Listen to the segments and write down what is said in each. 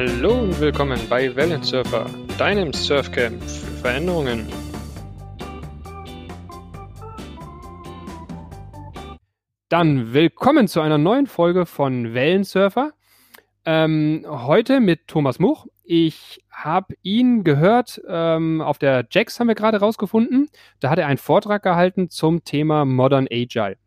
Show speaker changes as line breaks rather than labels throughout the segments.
Hallo und willkommen bei Wellensurfer, deinem Surfcamp für Veränderungen. Dann willkommen zu einer neuen Folge von Wellensurfer. Ähm, heute mit Thomas Much. Ich habe ihn gehört, ähm, auf der Jax haben wir gerade rausgefunden. Da hat er einen Vortrag gehalten zum Thema Modern Agile.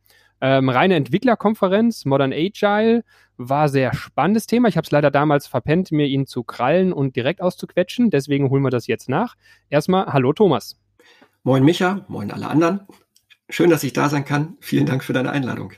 Ähm, reine Entwicklerkonferenz, Modern Agile, war sehr spannendes Thema. Ich habe es leider damals verpennt, mir ihn zu krallen und direkt auszuquetschen. Deswegen holen wir das jetzt nach. Erstmal, hallo Thomas.
Moin Micha, moin alle anderen. Schön, dass ich da sein kann. Vielen Dank für deine Einladung.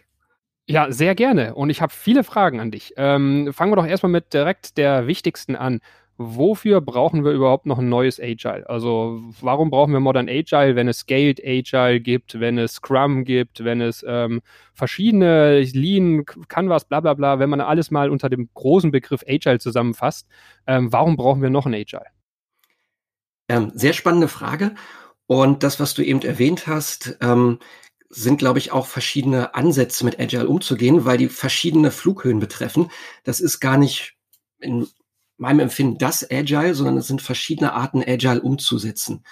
Ja, sehr gerne. Und ich habe viele Fragen an dich. Ähm, fangen wir doch erstmal mit direkt der wichtigsten an. Wofür brauchen wir überhaupt noch ein neues Agile? Also warum brauchen wir Modern Agile, wenn es Scaled Agile gibt, wenn es Scrum gibt, wenn es ähm, verschiedene Lean, Canvas, bla bla bla, wenn man alles mal unter dem großen Begriff Agile zusammenfasst, ähm, warum brauchen wir noch ein Agile?
Ähm, sehr spannende Frage. Und das, was du eben erwähnt hast, ähm, sind, glaube ich, auch verschiedene Ansätze mit Agile umzugehen, weil die verschiedene Flughöhen betreffen. Das ist gar nicht in meinem Empfinden das Agile, sondern es sind verschiedene Arten, Agile umzusetzen.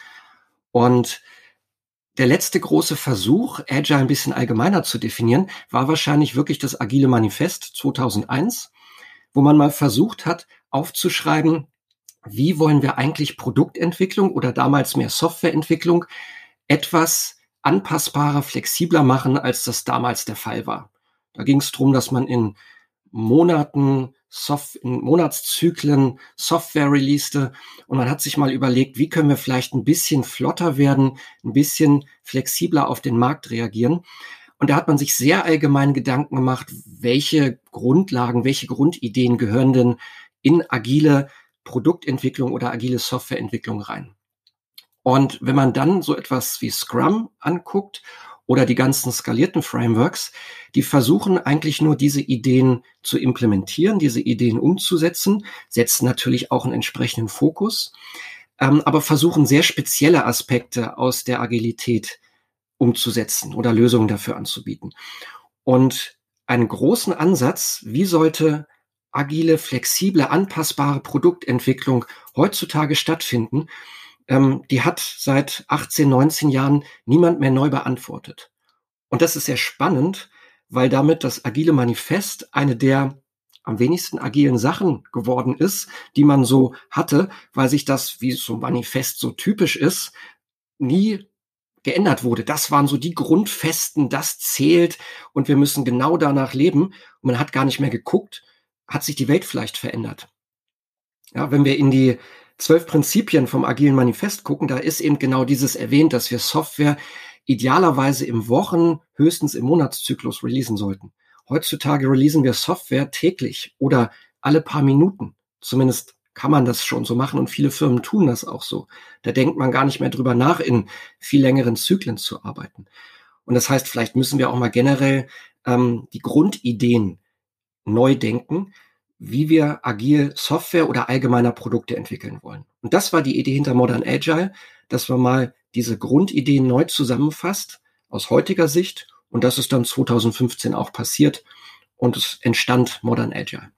Und der letzte große Versuch, Agile ein bisschen allgemeiner zu definieren, war wahrscheinlich wirklich das Agile Manifest 2001, wo man mal versucht hat, aufzuschreiben, wie wollen wir eigentlich Produktentwicklung oder damals mehr Softwareentwicklung etwas anpassbarer, flexibler machen, als das damals der Fall war. Da ging es darum, dass man in Monaten, Soft in Monatszyklen Software releaste und man hat sich mal überlegt, wie können wir vielleicht ein bisschen flotter werden, ein bisschen flexibler auf den Markt reagieren. Und da hat man sich sehr allgemein Gedanken gemacht, welche Grundlagen, welche Grundideen gehören denn in agile Produktentwicklung oder agile Softwareentwicklung rein. Und wenn man dann so etwas wie Scrum anguckt oder die ganzen skalierten Frameworks, die versuchen eigentlich nur diese Ideen zu implementieren, diese Ideen umzusetzen, setzen natürlich auch einen entsprechenden Fokus, ähm, aber versuchen sehr spezielle Aspekte aus der Agilität umzusetzen oder Lösungen dafür anzubieten. Und einen großen Ansatz, wie sollte agile, flexible, anpassbare Produktentwicklung heutzutage stattfinden, ähm, die hat seit 18, 19 Jahren niemand mehr neu beantwortet. Und das ist sehr spannend, weil damit das agile Manifest eine der am wenigsten agilen Sachen geworden ist, die man so hatte, weil sich das, wie so ein Manifest so typisch ist, nie geändert wurde. Das waren so die Grundfesten, das zählt und wir müssen genau danach leben. Und man hat gar nicht mehr geguckt, hat sich die Welt vielleicht verändert. Ja, wenn wir in die zwölf Prinzipien vom agilen Manifest gucken, da ist eben genau dieses erwähnt, dass wir Software idealerweise im Wochen, höchstens im Monatszyklus releasen sollten. Heutzutage releasen wir Software täglich oder alle paar Minuten. Zumindest kann man das schon so machen und viele Firmen tun das auch so. Da denkt man gar nicht mehr drüber nach, in viel längeren Zyklen zu arbeiten. Und das heißt, vielleicht müssen wir auch mal generell ähm, die Grundideen neu denken, wie wir agil Software oder allgemeiner Produkte entwickeln wollen. Und das war die Idee hinter Modern Agile, dass man mal diese Grundideen neu zusammenfasst aus heutiger Sicht. Und das ist dann 2015 auch passiert und es entstand Modern Agile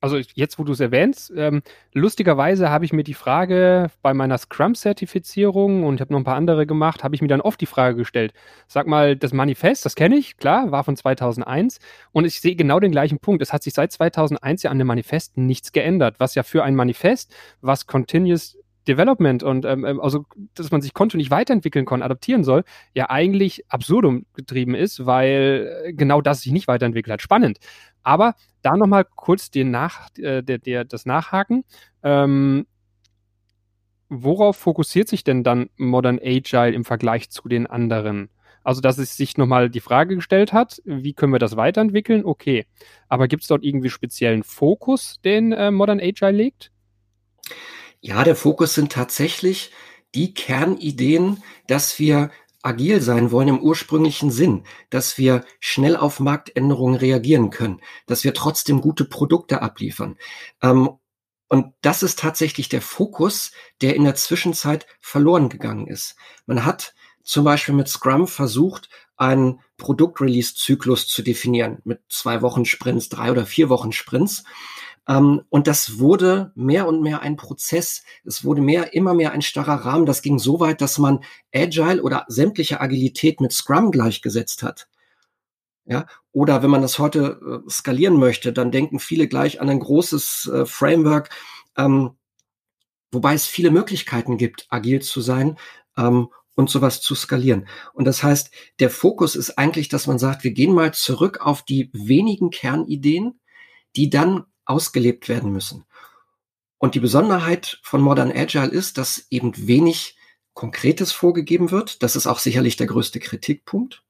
also jetzt, wo du es erwähnst, ähm, lustigerweise habe ich mir die Frage bei meiner Scrum-Zertifizierung und habe noch ein paar andere gemacht, habe ich mir dann oft die Frage gestellt, sag mal, das Manifest, das kenne ich, klar, war von 2001 und ich sehe genau den gleichen Punkt. Es hat sich seit 2001 ja an dem Manifest nichts geändert, was ja für ein Manifest, was Continuous Development und ähm, ähm, also, dass man sich kontinuierlich weiterentwickeln kann, adaptieren soll, ja eigentlich absurdum getrieben ist, weil äh, genau das sich nicht weiterentwickelt hat. Spannend. Aber da nochmal kurz den Nach, äh, der, der, das Nachhaken. Ähm, worauf fokussiert sich denn dann Modern Agile im Vergleich zu den anderen? Also, dass es sich nochmal die Frage gestellt hat, wie können wir das weiterentwickeln? Okay. Aber gibt es dort irgendwie speziellen Fokus, den äh, Modern Agile legt?
Ja, der Fokus sind tatsächlich die Kernideen, dass wir agil sein wollen im ursprünglichen Sinn, dass wir schnell auf Marktänderungen reagieren können, dass wir trotzdem gute Produkte abliefern. Ähm, und das ist tatsächlich der Fokus, der in der Zwischenzeit verloren gegangen ist. Man hat zum Beispiel mit Scrum versucht, einen Produktrelease-Zyklus zu definieren mit zwei Wochen Sprints, drei oder vier Wochen Sprints. Ähm, und das wurde mehr und mehr ein Prozess. Es wurde mehr, immer mehr ein starrer Rahmen. Das ging so weit, dass man Agile oder sämtliche Agilität mit Scrum gleichgesetzt hat. Ja, oder wenn man das heute äh, skalieren möchte, dann denken viele gleich an ein großes äh, Framework, ähm, wobei es viele Möglichkeiten gibt, agil zu sein ähm, und sowas zu skalieren. Und das heißt, der Fokus ist eigentlich, dass man sagt, wir gehen mal zurück auf die wenigen Kernideen, die dann ausgelebt werden müssen. Und die Besonderheit von Modern Agile ist, dass eben wenig Konkretes vorgegeben wird. Das ist auch sicherlich der größte Kritikpunkt.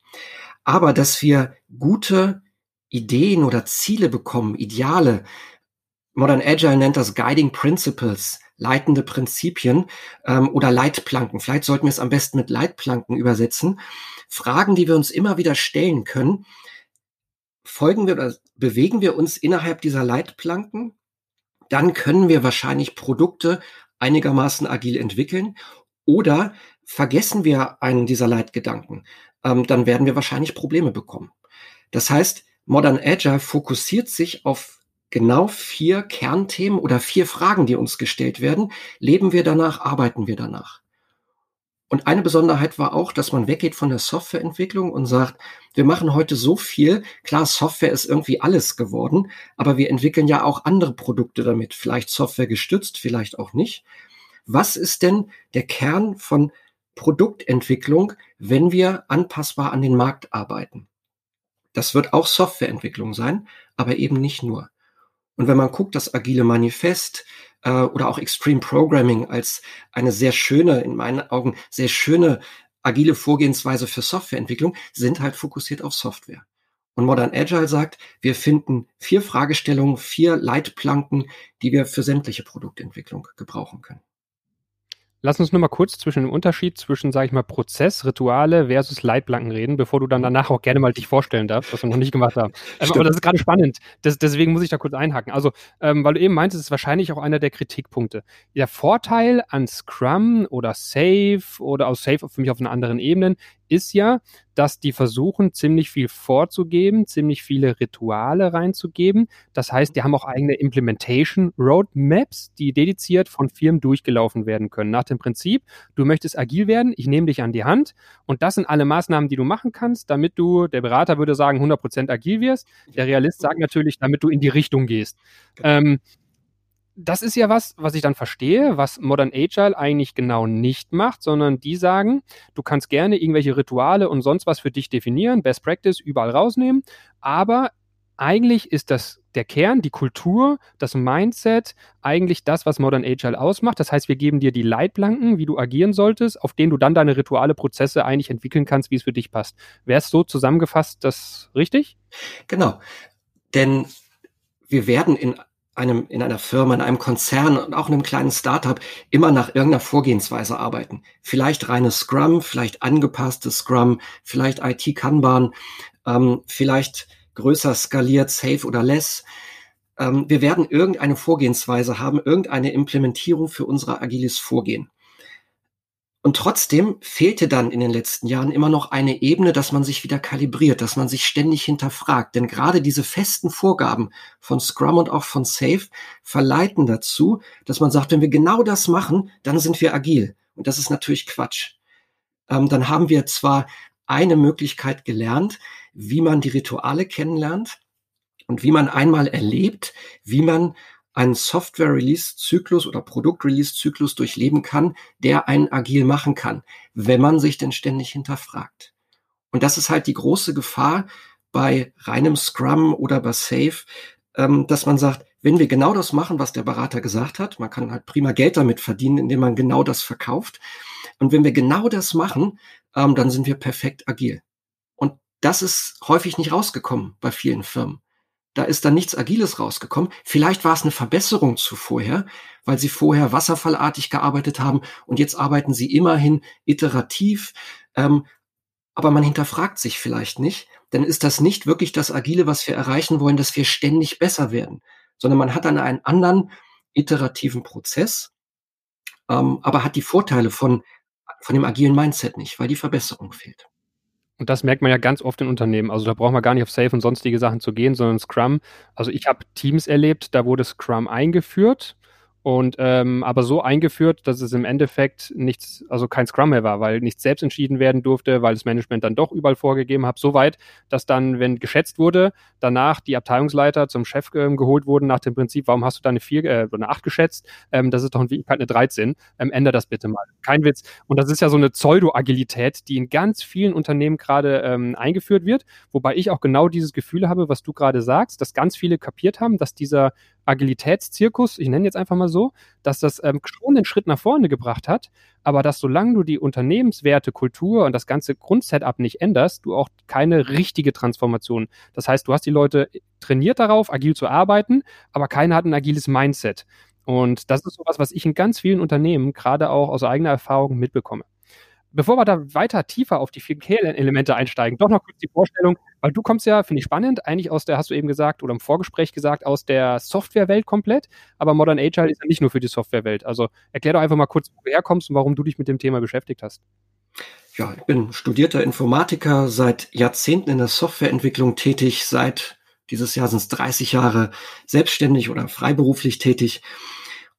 Aber dass wir gute Ideen oder Ziele bekommen, Ideale. Modern Agile nennt das Guiding Principles, leitende Prinzipien ähm, oder Leitplanken. Vielleicht sollten wir es am besten mit Leitplanken übersetzen. Fragen, die wir uns immer wieder stellen können. Folgen wir oder bewegen wir uns innerhalb dieser Leitplanken? Dann können wir wahrscheinlich Produkte einigermaßen agil entwickeln. Oder vergessen wir einen dieser Leitgedanken, ähm, dann werden wir wahrscheinlich Probleme bekommen. Das heißt, Modern Agile fokussiert sich auf genau vier Kernthemen oder vier Fragen, die uns gestellt werden. Leben wir danach, arbeiten wir danach? Und eine Besonderheit war auch, dass man weggeht von der Softwareentwicklung und sagt, wir machen heute so viel. Klar, Software ist irgendwie alles geworden, aber wir entwickeln ja auch andere Produkte damit. Vielleicht Software gestützt, vielleicht auch nicht. Was ist denn der Kern von Produktentwicklung, wenn wir anpassbar an den Markt arbeiten? Das wird auch Softwareentwicklung sein, aber eben nicht nur. Und wenn man guckt, das agile Manifest äh, oder auch Extreme Programming als eine sehr schöne, in meinen Augen sehr schöne agile Vorgehensweise für Softwareentwicklung, sind halt fokussiert auf Software. Und Modern Agile sagt, wir finden vier Fragestellungen, vier Leitplanken, die wir für sämtliche Produktentwicklung gebrauchen können.
Lass uns nur mal kurz zwischen dem Unterschied zwischen, sage ich mal, Prozess, Rituale versus Leitplanken reden, bevor du dann danach auch gerne mal dich vorstellen darfst, was wir noch nicht gemacht haben. Ähm, aber das ist gerade spannend. Das, deswegen muss ich da kurz einhaken. Also, ähm, weil du eben meintest, ist wahrscheinlich auch einer der Kritikpunkte. Der Vorteil an Scrum oder Safe oder aus Safe für mich auf einer anderen Ebene ist ja, dass die versuchen, ziemlich viel vorzugeben, ziemlich viele Rituale reinzugeben. Das heißt, die haben auch eigene Implementation Roadmaps, die dediziert von Firmen durchgelaufen werden können. Nach dem Prinzip, du möchtest agil werden, ich nehme dich an die Hand und das sind alle Maßnahmen, die du machen kannst, damit du, der Berater würde sagen, 100% agil wirst. Der Realist sagt natürlich, damit du in die Richtung gehst. Genau. Ähm, das ist ja was, was ich dann verstehe, was Modern Agile eigentlich genau nicht macht, sondern die sagen, du kannst gerne irgendwelche Rituale und sonst was für dich definieren, Best Practice überall rausnehmen, aber eigentlich ist das der Kern, die Kultur, das Mindset, eigentlich das, was Modern Agile ausmacht. Das heißt, wir geben dir die Leitplanken, wie du agieren solltest, auf denen du dann deine Rituale, Prozesse eigentlich entwickeln kannst, wie es für dich passt. Wäre es so zusammengefasst das richtig?
Genau. Denn wir werden in einem, in einer Firma, in einem Konzern und auch in einem kleinen Startup immer nach irgendeiner Vorgehensweise arbeiten. Vielleicht reines Scrum, vielleicht angepasstes Scrum, vielleicht IT Kanban, ähm, vielleicht größer skaliert, safe oder less. Ähm, wir werden irgendeine Vorgehensweise haben, irgendeine Implementierung für unser agiles Vorgehen. Und trotzdem fehlte dann in den letzten Jahren immer noch eine Ebene, dass man sich wieder kalibriert, dass man sich ständig hinterfragt. Denn gerade diese festen Vorgaben von Scrum und auch von Safe verleiten dazu, dass man sagt, wenn wir genau das machen, dann sind wir agil. Und das ist natürlich Quatsch. Ähm, dann haben wir zwar eine Möglichkeit gelernt, wie man die Rituale kennenlernt und wie man einmal erlebt, wie man einen Software-Release-Zyklus oder Produkt-Release-Zyklus durchleben kann, der einen agil machen kann, wenn man sich denn ständig hinterfragt. Und das ist halt die große Gefahr bei reinem Scrum oder bei Safe, ähm, dass man sagt, wenn wir genau das machen, was der Berater gesagt hat, man kann halt prima Geld damit verdienen, indem man genau das verkauft. Und wenn wir genau das machen, ähm, dann sind wir perfekt agil. Und das ist häufig nicht rausgekommen bei vielen Firmen. Da ist dann nichts Agiles rausgekommen. Vielleicht war es eine Verbesserung zu vorher, weil sie vorher wasserfallartig gearbeitet haben und jetzt arbeiten sie immerhin iterativ. Ähm, aber man hinterfragt sich vielleicht nicht, dann ist das nicht wirklich das Agile, was wir erreichen wollen, dass wir ständig besser werden, sondern man hat dann einen anderen iterativen Prozess, ähm, aber hat die Vorteile von, von dem agilen Mindset nicht, weil die Verbesserung fehlt.
Und das merkt man ja ganz oft in Unternehmen. Also da braucht man gar nicht auf Safe und sonstige Sachen zu gehen, sondern Scrum. Also ich habe Teams erlebt, da wurde Scrum eingeführt und ähm, aber so eingeführt, dass es im Endeffekt nichts, also kein Scrum mehr war, weil nichts selbst entschieden werden durfte, weil das Management dann doch überall vorgegeben hat, so weit, dass dann, wenn geschätzt wurde, danach die Abteilungsleiter zum Chef ähm, geholt wurden nach dem Prinzip, warum hast du da eine 4 äh, eine 8 geschätzt? Ähm, das ist doch in Wirklichkeit eine 13. Ähm, ändere das bitte mal. Kein Witz. Und das ist ja so eine Pseudo-Agilität, die in ganz vielen Unternehmen gerade ähm, eingeführt wird, wobei ich auch genau dieses Gefühl habe, was du gerade sagst, dass ganz viele kapiert haben, dass dieser Agilitätszirkus, ich nenne jetzt einfach mal so, dass das ähm, schon den Schritt nach vorne gebracht hat, aber dass solange du die Unternehmenswerte, Kultur und das ganze Grundsetup nicht änderst, du auch keine richtige Transformation. Das heißt, du hast die Leute trainiert darauf, agil zu arbeiten, aber keiner hat ein agiles Mindset. Und das ist sowas, was ich in ganz vielen Unternehmen gerade auch aus eigener Erfahrung mitbekomme. Bevor wir da weiter tiefer auf die vier Kernelemente einsteigen, doch noch kurz die Vorstellung, weil du kommst ja, finde ich spannend, eigentlich aus der, hast du eben gesagt, oder im Vorgespräch gesagt, aus der Softwarewelt komplett, aber Modern Agile ist ja nicht nur für die Softwarewelt. Also erklär doch einfach mal kurz, wo du herkommst und warum du dich mit dem Thema beschäftigt hast.
Ja, ich bin studierter Informatiker, seit Jahrzehnten in der Softwareentwicklung tätig, seit dieses Jahr sind es 30 Jahre selbstständig oder freiberuflich tätig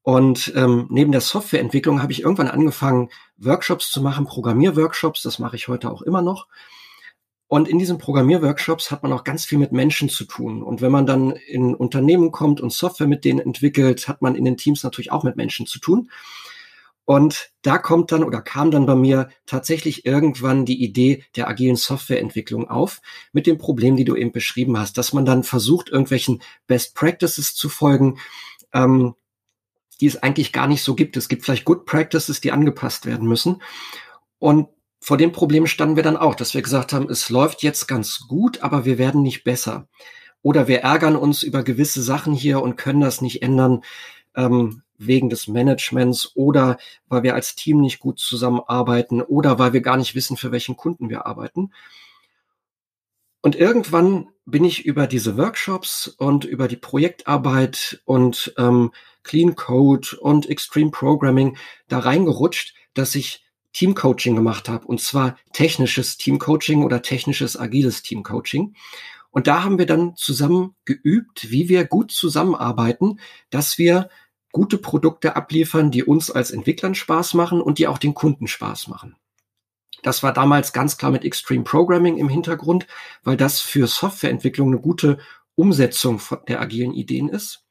und ähm, neben der Softwareentwicklung habe ich irgendwann angefangen, Workshops zu machen, Programmierworkshops. Das mache ich heute auch immer noch. Und in diesen Programmierworkshops hat man auch ganz viel mit Menschen zu tun. Und wenn man dann in Unternehmen kommt und Software mit denen entwickelt, hat man in den Teams natürlich auch mit Menschen zu tun. Und da kommt dann oder kam dann bei mir tatsächlich irgendwann die Idee der agilen Softwareentwicklung auf, mit dem Problem, die du eben beschrieben hast, dass man dann versucht, irgendwelchen Best Practices zu folgen, ähm, die es eigentlich gar nicht so gibt. Es gibt vielleicht Good Practices, die angepasst werden müssen. Und vor dem Problem standen wir dann auch, dass wir gesagt haben, es läuft jetzt ganz gut, aber wir werden nicht besser. Oder wir ärgern uns über gewisse Sachen hier und können das nicht ändern ähm, wegen des Managements oder weil wir als Team nicht gut zusammenarbeiten oder weil wir gar nicht wissen, für welchen Kunden wir arbeiten. Und irgendwann bin ich über diese Workshops und über die Projektarbeit und ähm, Clean Code und Extreme Programming da reingerutscht, dass ich Teamcoaching gemacht habe und zwar technisches Teamcoaching oder technisches agiles Teamcoaching. Und da haben wir dann zusammen geübt, wie wir gut zusammenarbeiten, dass wir gute Produkte abliefern, die uns als Entwicklern Spaß machen und die auch den Kunden Spaß machen. Das war damals ganz klar mit Extreme Programming im Hintergrund, weil das für Softwareentwicklung eine gute Umsetzung der agilen Ideen ist.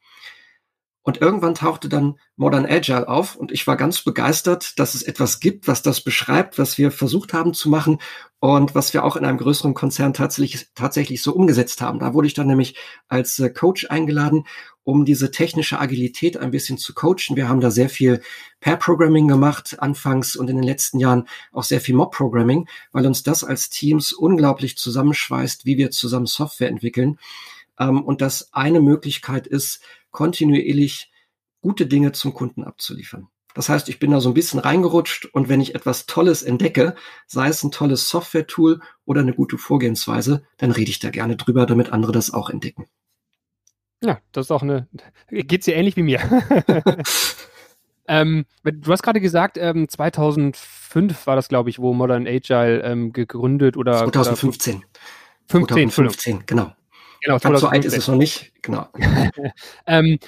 Und irgendwann tauchte dann Modern Agile auf und ich war ganz begeistert, dass es etwas gibt, was das beschreibt, was wir versucht haben zu machen und was wir auch in einem größeren Konzern tatsächlich, tatsächlich so umgesetzt haben. Da wurde ich dann nämlich als äh, Coach eingeladen, um diese technische Agilität ein bisschen zu coachen. Wir haben da sehr viel Pair-Programming gemacht, anfangs und in den letzten Jahren auch sehr viel Mob-Programming, weil uns das als Teams unglaublich zusammenschweißt, wie wir zusammen Software entwickeln. Ähm, und das eine Möglichkeit ist, kontinuierlich gute Dinge zum Kunden abzuliefern. Das heißt, ich bin da so ein bisschen reingerutscht und wenn ich etwas Tolles entdecke, sei es ein tolles Software-Tool oder eine gute Vorgehensweise, dann rede ich da gerne drüber, damit andere das auch entdecken.
Ja, das ist auch eine, geht's dir ähnlich wie mir. ähm, du hast gerade gesagt, ähm, 2005 war das, glaube ich, wo Modern Agile ähm, gegründet oder
2015.
Oder 15,
2015, genau. Genau, Ganz so alt ist es noch nicht, genau.
ähm,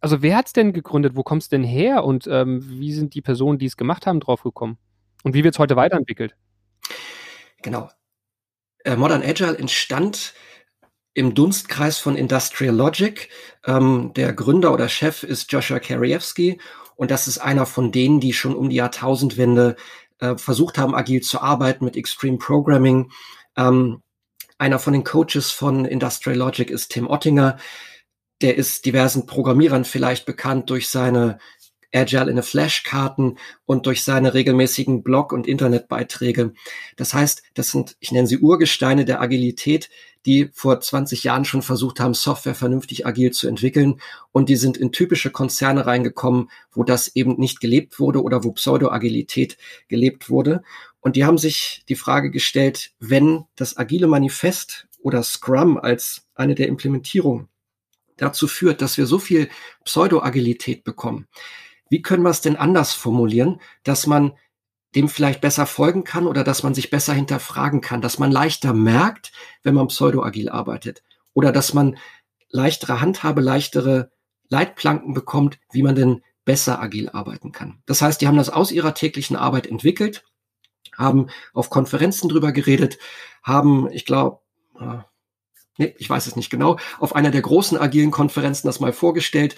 also wer hat es denn gegründet? Wo kommt es denn her? Und ähm, wie sind die Personen, die es gemacht haben, drauf gekommen? Und wie wird es heute weiterentwickelt?
Genau. Äh, Modern Agile entstand im Dunstkreis von Industrial Logic. Ähm, der Gründer oder Chef ist Joshua Karievsky und das ist einer von denen, die schon um die Jahrtausendwende äh, versucht haben, agil zu arbeiten mit Extreme Programming. Ähm, einer von den Coaches von Industrial Logic ist Tim Ottinger. Der ist diversen Programmierern vielleicht bekannt durch seine Agile in a Flash Karten und durch seine regelmäßigen Blog- und Internetbeiträge. Das heißt, das sind, ich nenne sie Urgesteine der Agilität, die vor 20 Jahren schon versucht haben, Software vernünftig agil zu entwickeln. Und die sind in typische Konzerne reingekommen, wo das eben nicht gelebt wurde oder wo Pseudo-Agilität gelebt wurde. Und die haben sich die Frage gestellt, wenn das agile Manifest oder Scrum als eine der Implementierungen dazu führt, dass wir so viel Pseudo-Agilität bekommen, wie können wir es denn anders formulieren, dass man dem vielleicht besser folgen kann oder dass man sich besser hinterfragen kann, dass man leichter merkt, wenn man pseudo-agil arbeitet oder dass man leichtere Handhabe, leichtere Leitplanken bekommt, wie man denn besser agil arbeiten kann. Das heißt, die haben das aus ihrer täglichen Arbeit entwickelt, haben auf Konferenzen drüber geredet, haben, ich glaube, äh, nee, ich weiß es nicht genau, auf einer der großen agilen Konferenzen das mal vorgestellt,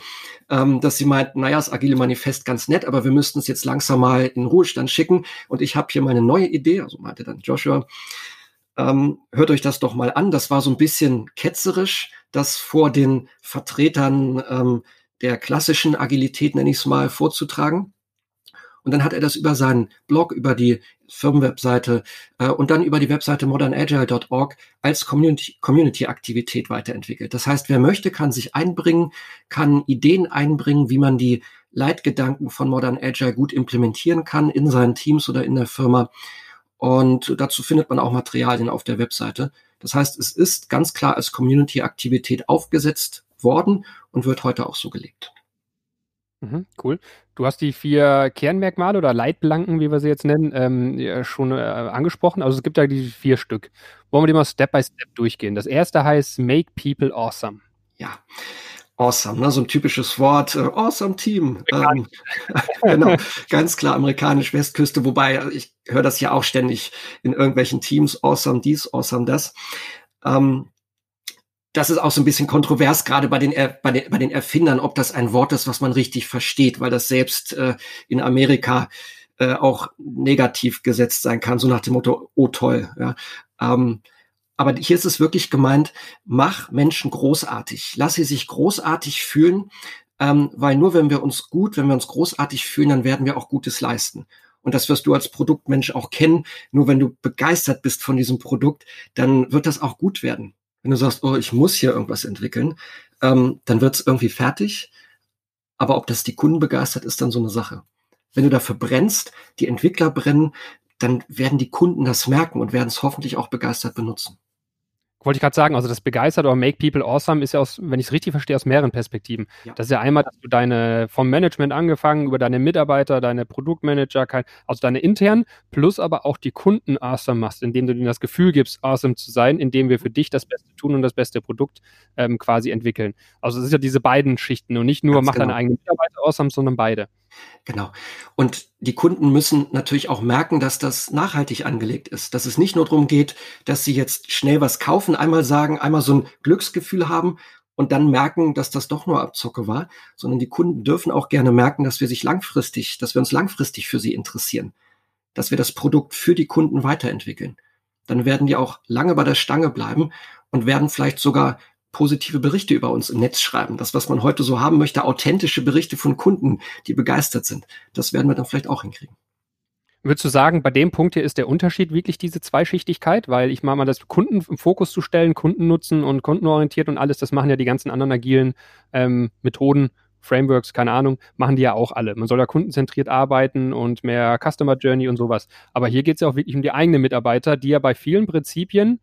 ähm, dass sie meinten, naja, das agile Manifest ganz nett, aber wir müssten es jetzt langsam mal in Ruhestand schicken. Und ich habe hier meine neue Idee, also meinte dann Joshua, ähm, hört euch das doch mal an. Das war so ein bisschen ketzerisch, das vor den Vertretern ähm, der klassischen Agilität, nenne ich es mal, vorzutragen. Und dann hat er das über seinen Blog, über die Firmenwebseite äh, und dann über die Webseite modernagile.org als Community-Aktivität Community weiterentwickelt. Das heißt, wer möchte, kann sich einbringen, kann Ideen einbringen, wie man die Leitgedanken von Modern Agile gut implementieren kann in seinen Teams oder in der Firma. Und dazu findet man auch Materialien auf der Webseite. Das heißt, es ist ganz klar als Community-Aktivität aufgesetzt worden und wird heute auch so gelebt.
Mhm, cool. Du hast die vier Kernmerkmale oder Leitplanken, wie wir sie jetzt nennen, ähm, ja, schon äh, angesprochen. Also es gibt da die vier Stück. Wollen wir die mal Step by Step durchgehen? Das erste heißt Make People Awesome.
Ja, awesome, ne? so ein typisches Wort. Äh, awesome Team. Ähm, genau, ganz klar amerikanisch Westküste, wobei ich höre das ja auch ständig in irgendwelchen Teams. Awesome dies, awesome das. Ähm, das ist auch so ein bisschen kontrovers, gerade bei den, bei, den, bei den Erfindern, ob das ein Wort ist, was man richtig versteht, weil das selbst äh, in Amerika äh, auch negativ gesetzt sein kann, so nach dem Motto, oh toll. Ja. Ähm, aber hier ist es wirklich gemeint, mach Menschen großartig, lass sie sich großartig fühlen, ähm, weil nur wenn wir uns gut, wenn wir uns großartig fühlen, dann werden wir auch Gutes leisten. Und das wirst du als Produktmensch auch kennen. Nur wenn du begeistert bist von diesem Produkt, dann wird das auch gut werden. Wenn du sagst, oh, ich muss hier irgendwas entwickeln, ähm, dann wird es irgendwie fertig. Aber ob das die Kunden begeistert, ist dann so eine Sache. Wenn du dafür brennst, die Entwickler brennen, dann werden die Kunden das merken und werden es hoffentlich auch begeistert benutzen.
Wollte ich gerade sagen, also das begeistert oder Make People Awesome ist ja aus, wenn ich es richtig verstehe, aus mehreren Perspektiven. Ja. Das ist ja einmal, dass du deine, vom Management angefangen, über deine Mitarbeiter, deine Produktmanager, also deine internen, plus aber auch die Kunden awesome machst, indem du ihnen das Gefühl gibst, awesome zu sein, indem wir für dich das Beste tun und das beste Produkt ähm, quasi entwickeln. Also es ist ja diese beiden Schichten und nicht nur Ganz mach genau. deine eigenen Mitarbeiter awesome, sondern beide.
Genau. Und die Kunden müssen natürlich auch merken, dass das nachhaltig angelegt ist, dass es nicht nur darum geht, dass sie jetzt schnell was kaufen, einmal sagen, einmal so ein Glücksgefühl haben und dann merken, dass das doch nur Abzocke war, sondern die Kunden dürfen auch gerne merken, dass wir sich langfristig, dass wir uns langfristig für sie interessieren, dass wir das Produkt für die Kunden weiterentwickeln. Dann werden die auch lange bei der Stange bleiben und werden vielleicht sogar positive Berichte über uns im Netz schreiben. Das, was man heute so haben möchte, authentische Berichte von Kunden, die begeistert sind. Das werden wir dann vielleicht auch hinkriegen.
Würdest du sagen, bei dem Punkt hier ist der Unterschied wirklich diese Zweischichtigkeit? Weil ich meine mal, das Kunden im Fokus zu stellen, Kunden nutzen und kundenorientiert und alles, das machen ja die ganzen anderen agilen ähm, Methoden, Frameworks, keine Ahnung, machen die ja auch alle. Man soll ja kundenzentriert arbeiten und mehr Customer Journey und sowas. Aber hier geht es ja auch wirklich um die eigenen Mitarbeiter, die ja bei vielen Prinzipien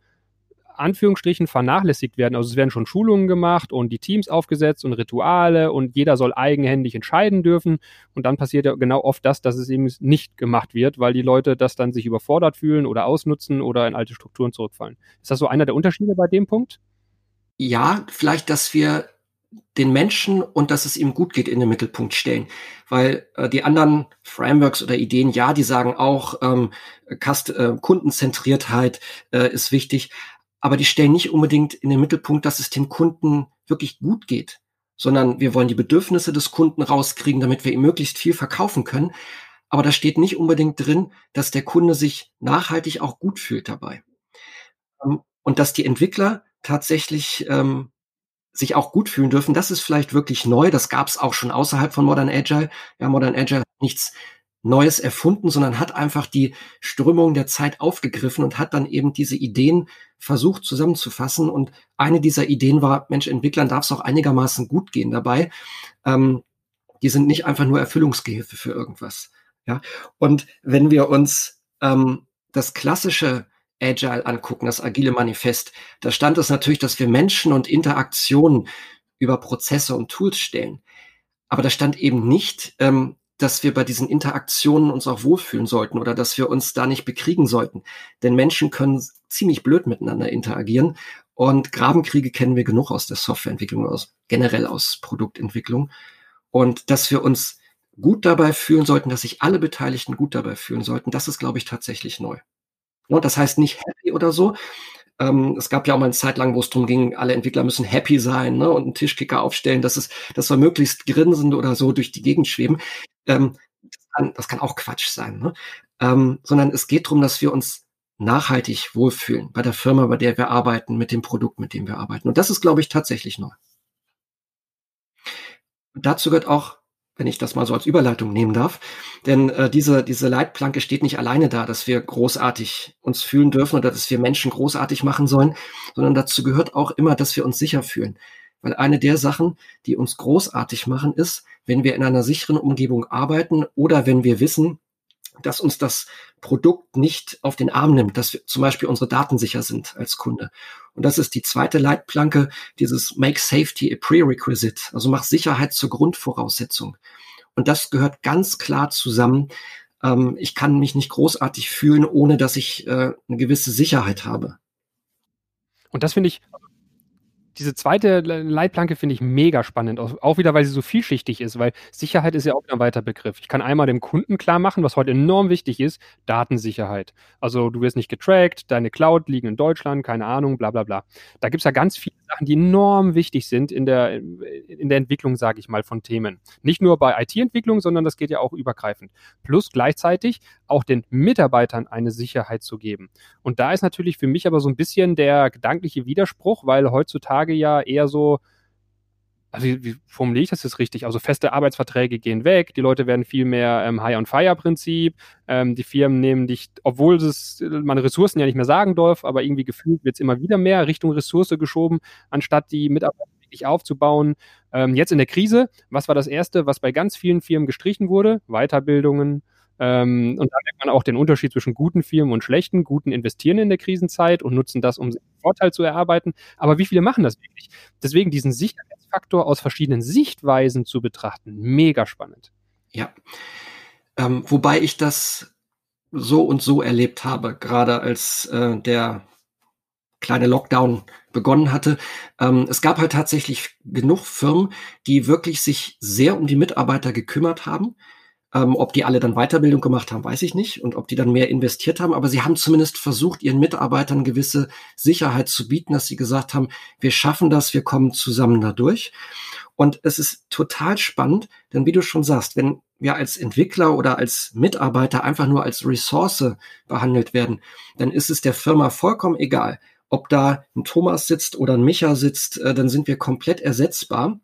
Anführungsstrichen vernachlässigt werden. Also es werden schon Schulungen gemacht und die Teams aufgesetzt und Rituale und jeder soll eigenhändig entscheiden dürfen. Und dann passiert ja genau oft das, dass es eben nicht gemacht wird, weil die Leute das dann sich überfordert fühlen oder ausnutzen oder in alte Strukturen zurückfallen. Ist das so einer der Unterschiede bei dem Punkt?
Ja, vielleicht, dass wir den Menschen und dass es ihm gut geht in den Mittelpunkt stellen. Weil äh, die anderen Frameworks oder Ideen, ja, die sagen auch, ähm, Kast äh, Kundenzentriertheit äh, ist wichtig, aber die stellen nicht unbedingt in den Mittelpunkt, dass es dem Kunden wirklich gut geht, sondern wir wollen die Bedürfnisse des Kunden rauskriegen, damit wir ihm möglichst viel verkaufen können. Aber da steht nicht unbedingt drin, dass der Kunde sich nachhaltig auch gut fühlt dabei. Ähm, und dass die Entwickler tatsächlich ähm, sich auch gut fühlen dürfen, das ist vielleicht wirklich neu. Das gab es auch schon außerhalb von Modern Agile. Ja, Modern Agile nichts Neues erfunden, sondern hat einfach die Strömung der Zeit aufgegriffen und hat dann eben diese Ideen versucht zusammenzufassen. Und eine dieser Ideen war, Mensch, Entwicklern darf es auch einigermaßen gut gehen dabei. Ähm, die sind nicht einfach nur Erfüllungsgehilfe für irgendwas. Ja, und wenn wir uns ähm, das klassische Agile angucken, das agile Manifest, da stand es natürlich, dass wir Menschen und Interaktionen über Prozesse und Tools stellen. Aber da stand eben nicht, ähm, dass wir bei diesen Interaktionen uns auch wohlfühlen sollten oder dass wir uns da nicht bekriegen sollten. Denn Menschen können ziemlich blöd miteinander interagieren und Grabenkriege kennen wir genug aus der Softwareentwicklung, aus, generell aus Produktentwicklung. Und dass wir uns gut dabei fühlen sollten, dass sich alle Beteiligten gut dabei fühlen sollten, das ist, glaube ich, tatsächlich neu. Und das heißt nicht happy oder so. Ähm, es gab ja auch mal eine Zeit lang, wo es darum ging, alle Entwickler müssen happy sein ne, und einen Tischkicker aufstellen, dass es, dass wir möglichst grinsend oder so durch die Gegend schweben. Ähm, das, kann, das kann auch Quatsch sein. Ne? Ähm, sondern es geht darum, dass wir uns nachhaltig wohlfühlen bei der Firma, bei der wir arbeiten, mit dem Produkt, mit dem wir arbeiten. Und das ist, glaube ich, tatsächlich neu. Und dazu gehört auch wenn ich das mal so als Überleitung nehmen darf. Denn äh, diese, diese Leitplanke steht nicht alleine da, dass wir großartig uns fühlen dürfen oder dass wir Menschen großartig machen sollen, sondern dazu gehört auch immer, dass wir uns sicher fühlen. Weil eine der Sachen, die uns großartig machen, ist, wenn wir in einer sicheren Umgebung arbeiten oder wenn wir wissen, dass uns das Produkt nicht auf den Arm nimmt, dass wir zum Beispiel unsere Daten sicher sind als Kunde. Und das ist die zweite Leitplanke, dieses Make Safety a Prerequisite, also mach Sicherheit zur Grundvoraussetzung. Und das gehört ganz klar zusammen. Ähm, ich kann mich nicht großartig fühlen, ohne dass ich äh, eine gewisse Sicherheit habe.
Und das finde ich, diese zweite Leitplanke finde ich mega spannend, auch wieder, weil sie so vielschichtig ist, weil Sicherheit ist ja auch ein weiter Begriff. Ich kann einmal dem Kunden klar machen, was heute enorm wichtig ist, Datensicherheit. Also du wirst nicht getrackt, deine Cloud liegen in Deutschland, keine Ahnung, bla bla bla. Da gibt es ja ganz viele Sachen, die enorm wichtig sind in der, in der Entwicklung, sage ich mal, von Themen. Nicht nur bei IT-Entwicklung, sondern das geht ja auch übergreifend. Plus gleichzeitig auch den Mitarbeitern eine Sicherheit zu geben. Und da ist natürlich für mich aber so ein bisschen der gedankliche Widerspruch, weil heutzutage ja eher so, also wie, wie formuliere ich das jetzt richtig? Also feste Arbeitsverträge gehen weg, die Leute werden viel mehr ähm, High-on-Fire-Prinzip, ähm, die Firmen nehmen dich, obwohl es man Ressourcen ja nicht mehr sagen darf, aber irgendwie gefühlt wird es immer wieder mehr Richtung Ressource geschoben, anstatt die Mitarbeiter wirklich aufzubauen. Ähm, jetzt in der Krise, was war das Erste, was bei ganz vielen Firmen gestrichen wurde? Weiterbildungen, ähm, und da merkt man auch den Unterschied zwischen guten Firmen und schlechten. Guten investieren in der Krisenzeit und nutzen das, um Vorteil zu erarbeiten. Aber wie viele machen das wirklich? Deswegen diesen Sicherheitsfaktor aus verschiedenen Sichtweisen zu betrachten, mega spannend.
Ja. Ähm, wobei ich das so und so erlebt habe, gerade als äh, der kleine Lockdown begonnen hatte. Ähm, es gab halt tatsächlich genug Firmen, die wirklich sich sehr um die Mitarbeiter gekümmert haben, ähm, ob die alle dann Weiterbildung gemacht haben, weiß ich nicht. Und ob die dann mehr investiert haben. Aber sie haben zumindest versucht, ihren Mitarbeitern gewisse Sicherheit zu bieten, dass sie gesagt haben, wir schaffen das, wir kommen zusammen dadurch. Und es ist total spannend, denn wie du schon sagst, wenn wir als Entwickler oder als Mitarbeiter einfach nur als Ressource behandelt werden, dann ist es der Firma vollkommen egal, ob da ein Thomas sitzt oder ein Micha sitzt, äh, dann sind wir komplett ersetzbar.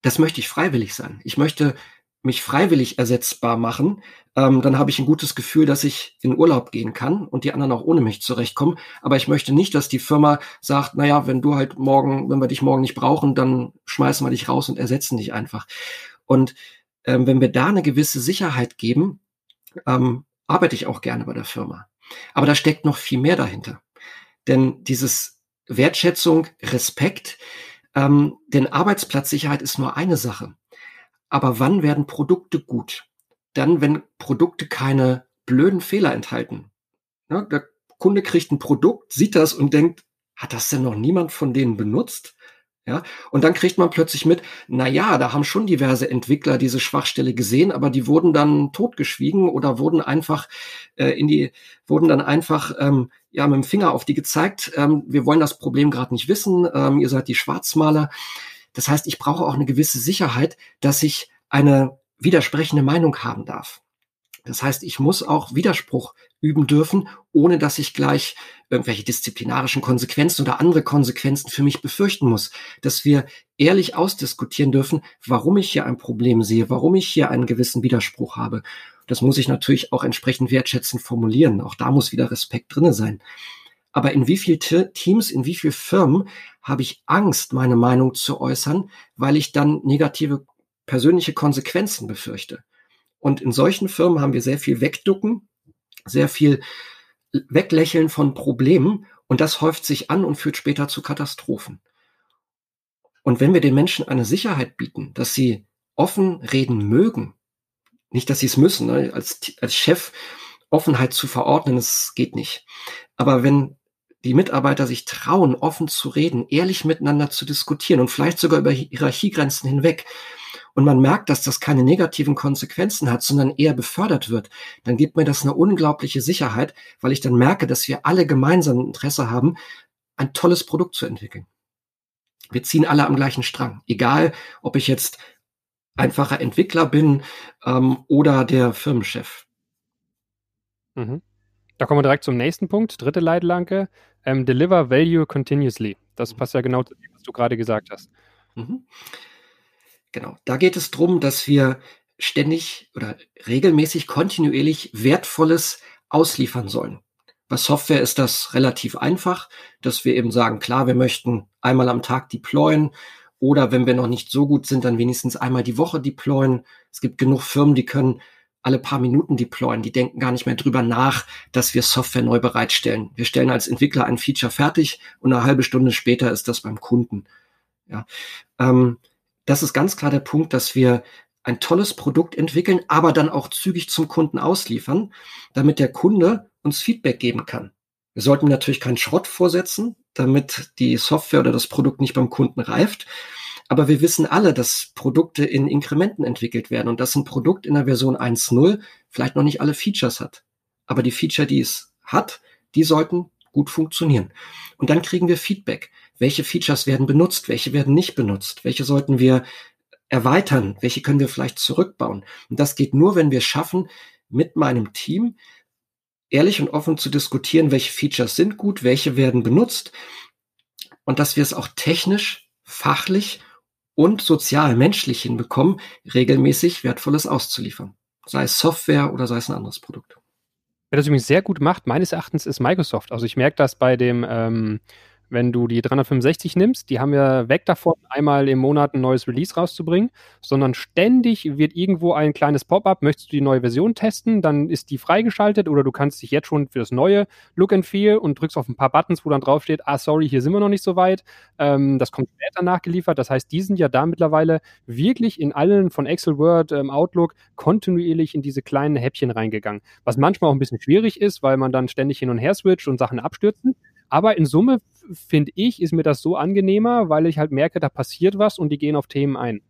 Das möchte ich freiwillig sein. Ich möchte mich freiwillig ersetzbar machen, ähm, dann habe ich ein gutes Gefühl, dass ich in Urlaub gehen kann und die anderen auch ohne mich zurechtkommen. Aber ich möchte nicht, dass die Firma sagt, naja, wenn du halt morgen, wenn wir dich morgen nicht brauchen, dann schmeißen wir dich raus und ersetzen dich einfach. Und ähm, wenn wir da eine gewisse Sicherheit geben, ähm, arbeite ich auch gerne bei der Firma. Aber da steckt noch viel mehr dahinter. Denn dieses Wertschätzung, Respekt, ähm, denn Arbeitsplatzsicherheit ist nur eine Sache. Aber wann werden Produkte gut? Dann, wenn Produkte keine blöden Fehler enthalten. Ja, der Kunde kriegt ein Produkt, sieht das und denkt, hat das denn noch niemand von denen benutzt? Ja, und dann kriegt man plötzlich mit, na ja, da haben schon diverse Entwickler diese Schwachstelle gesehen, aber die wurden dann totgeschwiegen oder wurden einfach äh, in die, wurden dann einfach ähm, ja mit dem Finger auf die gezeigt. Ähm, wir wollen das Problem gerade nicht wissen. Ähm, ihr seid die Schwarzmaler. Das heißt, ich brauche auch eine gewisse Sicherheit, dass ich eine widersprechende Meinung haben darf. Das heißt, ich muss auch Widerspruch üben dürfen, ohne dass ich gleich irgendwelche disziplinarischen Konsequenzen oder andere Konsequenzen für mich befürchten muss. Dass wir ehrlich ausdiskutieren dürfen, warum ich hier ein Problem sehe, warum ich hier einen gewissen Widerspruch habe. Das muss ich natürlich auch entsprechend wertschätzend formulieren. Auch da muss wieder Respekt drinne sein. Aber in wie viel Teams, in wie viel Firmen habe ich Angst, meine Meinung zu äußern, weil ich dann negative persönliche Konsequenzen befürchte. Und in solchen Firmen haben wir sehr viel Wegducken, sehr viel Weglächeln von Problemen und das häuft sich an und führt später zu Katastrophen. Und wenn wir den Menschen eine Sicherheit bieten, dass sie offen reden mögen, nicht, dass sie es müssen, ne? als, als Chef Offenheit zu verordnen, das geht nicht. Aber wenn die Mitarbeiter sich trauen, offen zu reden, ehrlich miteinander zu diskutieren und vielleicht sogar über Hierarchiegrenzen hinweg, und man merkt, dass das keine negativen Konsequenzen hat, sondern eher befördert wird, dann gibt mir das eine unglaubliche Sicherheit, weil ich dann merke, dass wir alle gemeinsam Interesse haben, ein tolles Produkt zu entwickeln. Wir ziehen alle am gleichen Strang. Egal, ob ich jetzt einfacher Entwickler bin ähm, oder der Firmenchef.
Mhm. Da kommen wir direkt zum nächsten Punkt, dritte Leitlanke. Ähm, deliver Value continuously. Das mhm. passt ja genau zu dem, was du gerade gesagt hast. Mhm.
Genau. Da geht es darum, dass wir ständig oder regelmäßig kontinuierlich Wertvolles ausliefern sollen. Bei Software ist das relativ einfach, dass wir eben sagen, klar, wir möchten einmal am Tag deployen oder wenn wir noch nicht so gut sind, dann wenigstens einmal die Woche deployen. Es gibt genug Firmen, die können alle paar Minuten deployen. Die denken gar nicht mehr drüber nach, dass wir Software neu bereitstellen. Wir stellen als Entwickler ein Feature fertig und eine halbe Stunde später ist das beim Kunden. Ja, ähm, das ist ganz klar der Punkt, dass wir ein tolles Produkt entwickeln, aber dann auch zügig zum Kunden ausliefern, damit der Kunde uns Feedback geben kann. Wir sollten natürlich keinen Schrott vorsetzen, damit die Software oder das Produkt nicht beim Kunden reift. Aber wir wissen alle, dass Produkte in Inkrementen entwickelt werden und dass ein Produkt in der Version 1.0 vielleicht noch nicht alle Features hat. Aber die Feature, die es hat, die sollten gut funktionieren. Und dann kriegen wir Feedback. Welche Features werden benutzt? Welche werden nicht benutzt? Welche sollten wir erweitern? Welche können wir vielleicht zurückbauen? Und das geht nur, wenn wir schaffen, mit meinem Team ehrlich und offen zu diskutieren, welche Features sind gut, welche werden benutzt und dass wir es auch technisch, fachlich und sozial, menschlich hinbekommen, regelmäßig Wertvolles auszuliefern. Sei es Software oder sei es ein anderes Produkt.
Wer das übrigens sehr gut macht, meines Erachtens, ist Microsoft. Also ich merke das bei dem ähm, wenn du die 365 nimmst, die haben ja weg davon, einmal im Monat ein neues Release rauszubringen, sondern ständig wird irgendwo ein kleines Pop-up, möchtest du die neue Version testen, dann ist die freigeschaltet oder du kannst dich jetzt schon für das neue Look and Feel und drückst auf ein paar Buttons, wo dann draufsteht, ah, sorry, hier sind wir noch nicht so weit. Ähm, das kommt später nachgeliefert. Das heißt, die sind ja da mittlerweile wirklich in allen von Excel, Word, ähm, Outlook kontinuierlich in diese kleinen Häppchen reingegangen. Was manchmal auch ein bisschen schwierig ist, weil man dann ständig hin und her switcht und Sachen abstürzen. Aber in Summe, finde ich, ist mir das so angenehmer, weil ich halt merke, da passiert was und die gehen auf Themen ein.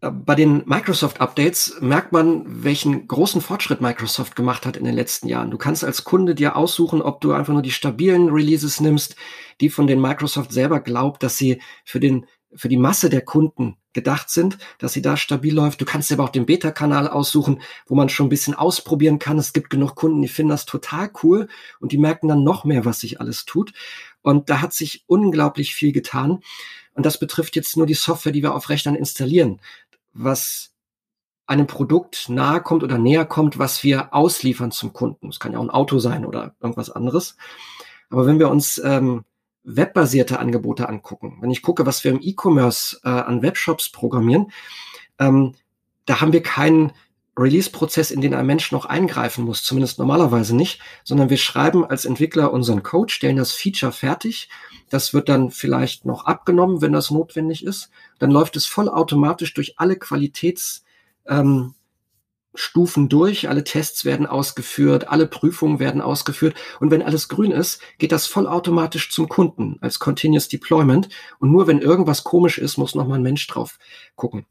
Äh, bei den Microsoft-Updates merkt man, welchen großen Fortschritt Microsoft gemacht hat in den letzten Jahren. Du kannst als Kunde dir aussuchen, ob du einfach nur die stabilen Releases nimmst, die von den Microsoft selber glaubt, dass sie für den für die Masse der Kunden gedacht sind, dass sie da stabil läuft. Du kannst dir aber auch den Beta-Kanal aussuchen, wo man schon ein bisschen ausprobieren kann. Es gibt genug Kunden, die finden das total cool und die merken dann noch mehr, was sich alles tut. Und da hat sich unglaublich viel getan. Und das betrifft jetzt nur die Software, die wir auf Rechnern installieren. Was einem Produkt nahe kommt oder näher kommt, was wir ausliefern zum Kunden. Es kann ja auch ein Auto sein oder irgendwas anderes. Aber wenn wir uns ähm, webbasierte Angebote angucken, wenn ich gucke, was wir im E-Commerce äh, an Webshops programmieren, ähm, da haben wir keinen Release-Prozess, in den ein Mensch noch eingreifen muss, zumindest normalerweise nicht, sondern wir schreiben als Entwickler unseren Code, stellen das Feature fertig, das wird dann vielleicht noch abgenommen, wenn das notwendig ist, dann läuft es vollautomatisch durch alle Qualitäts ähm, Stufen durch, alle Tests werden ausgeführt, alle Prüfungen werden ausgeführt und wenn alles grün ist, geht das vollautomatisch zum Kunden als Continuous Deployment und nur wenn irgendwas komisch ist, muss nochmal ein Mensch drauf gucken.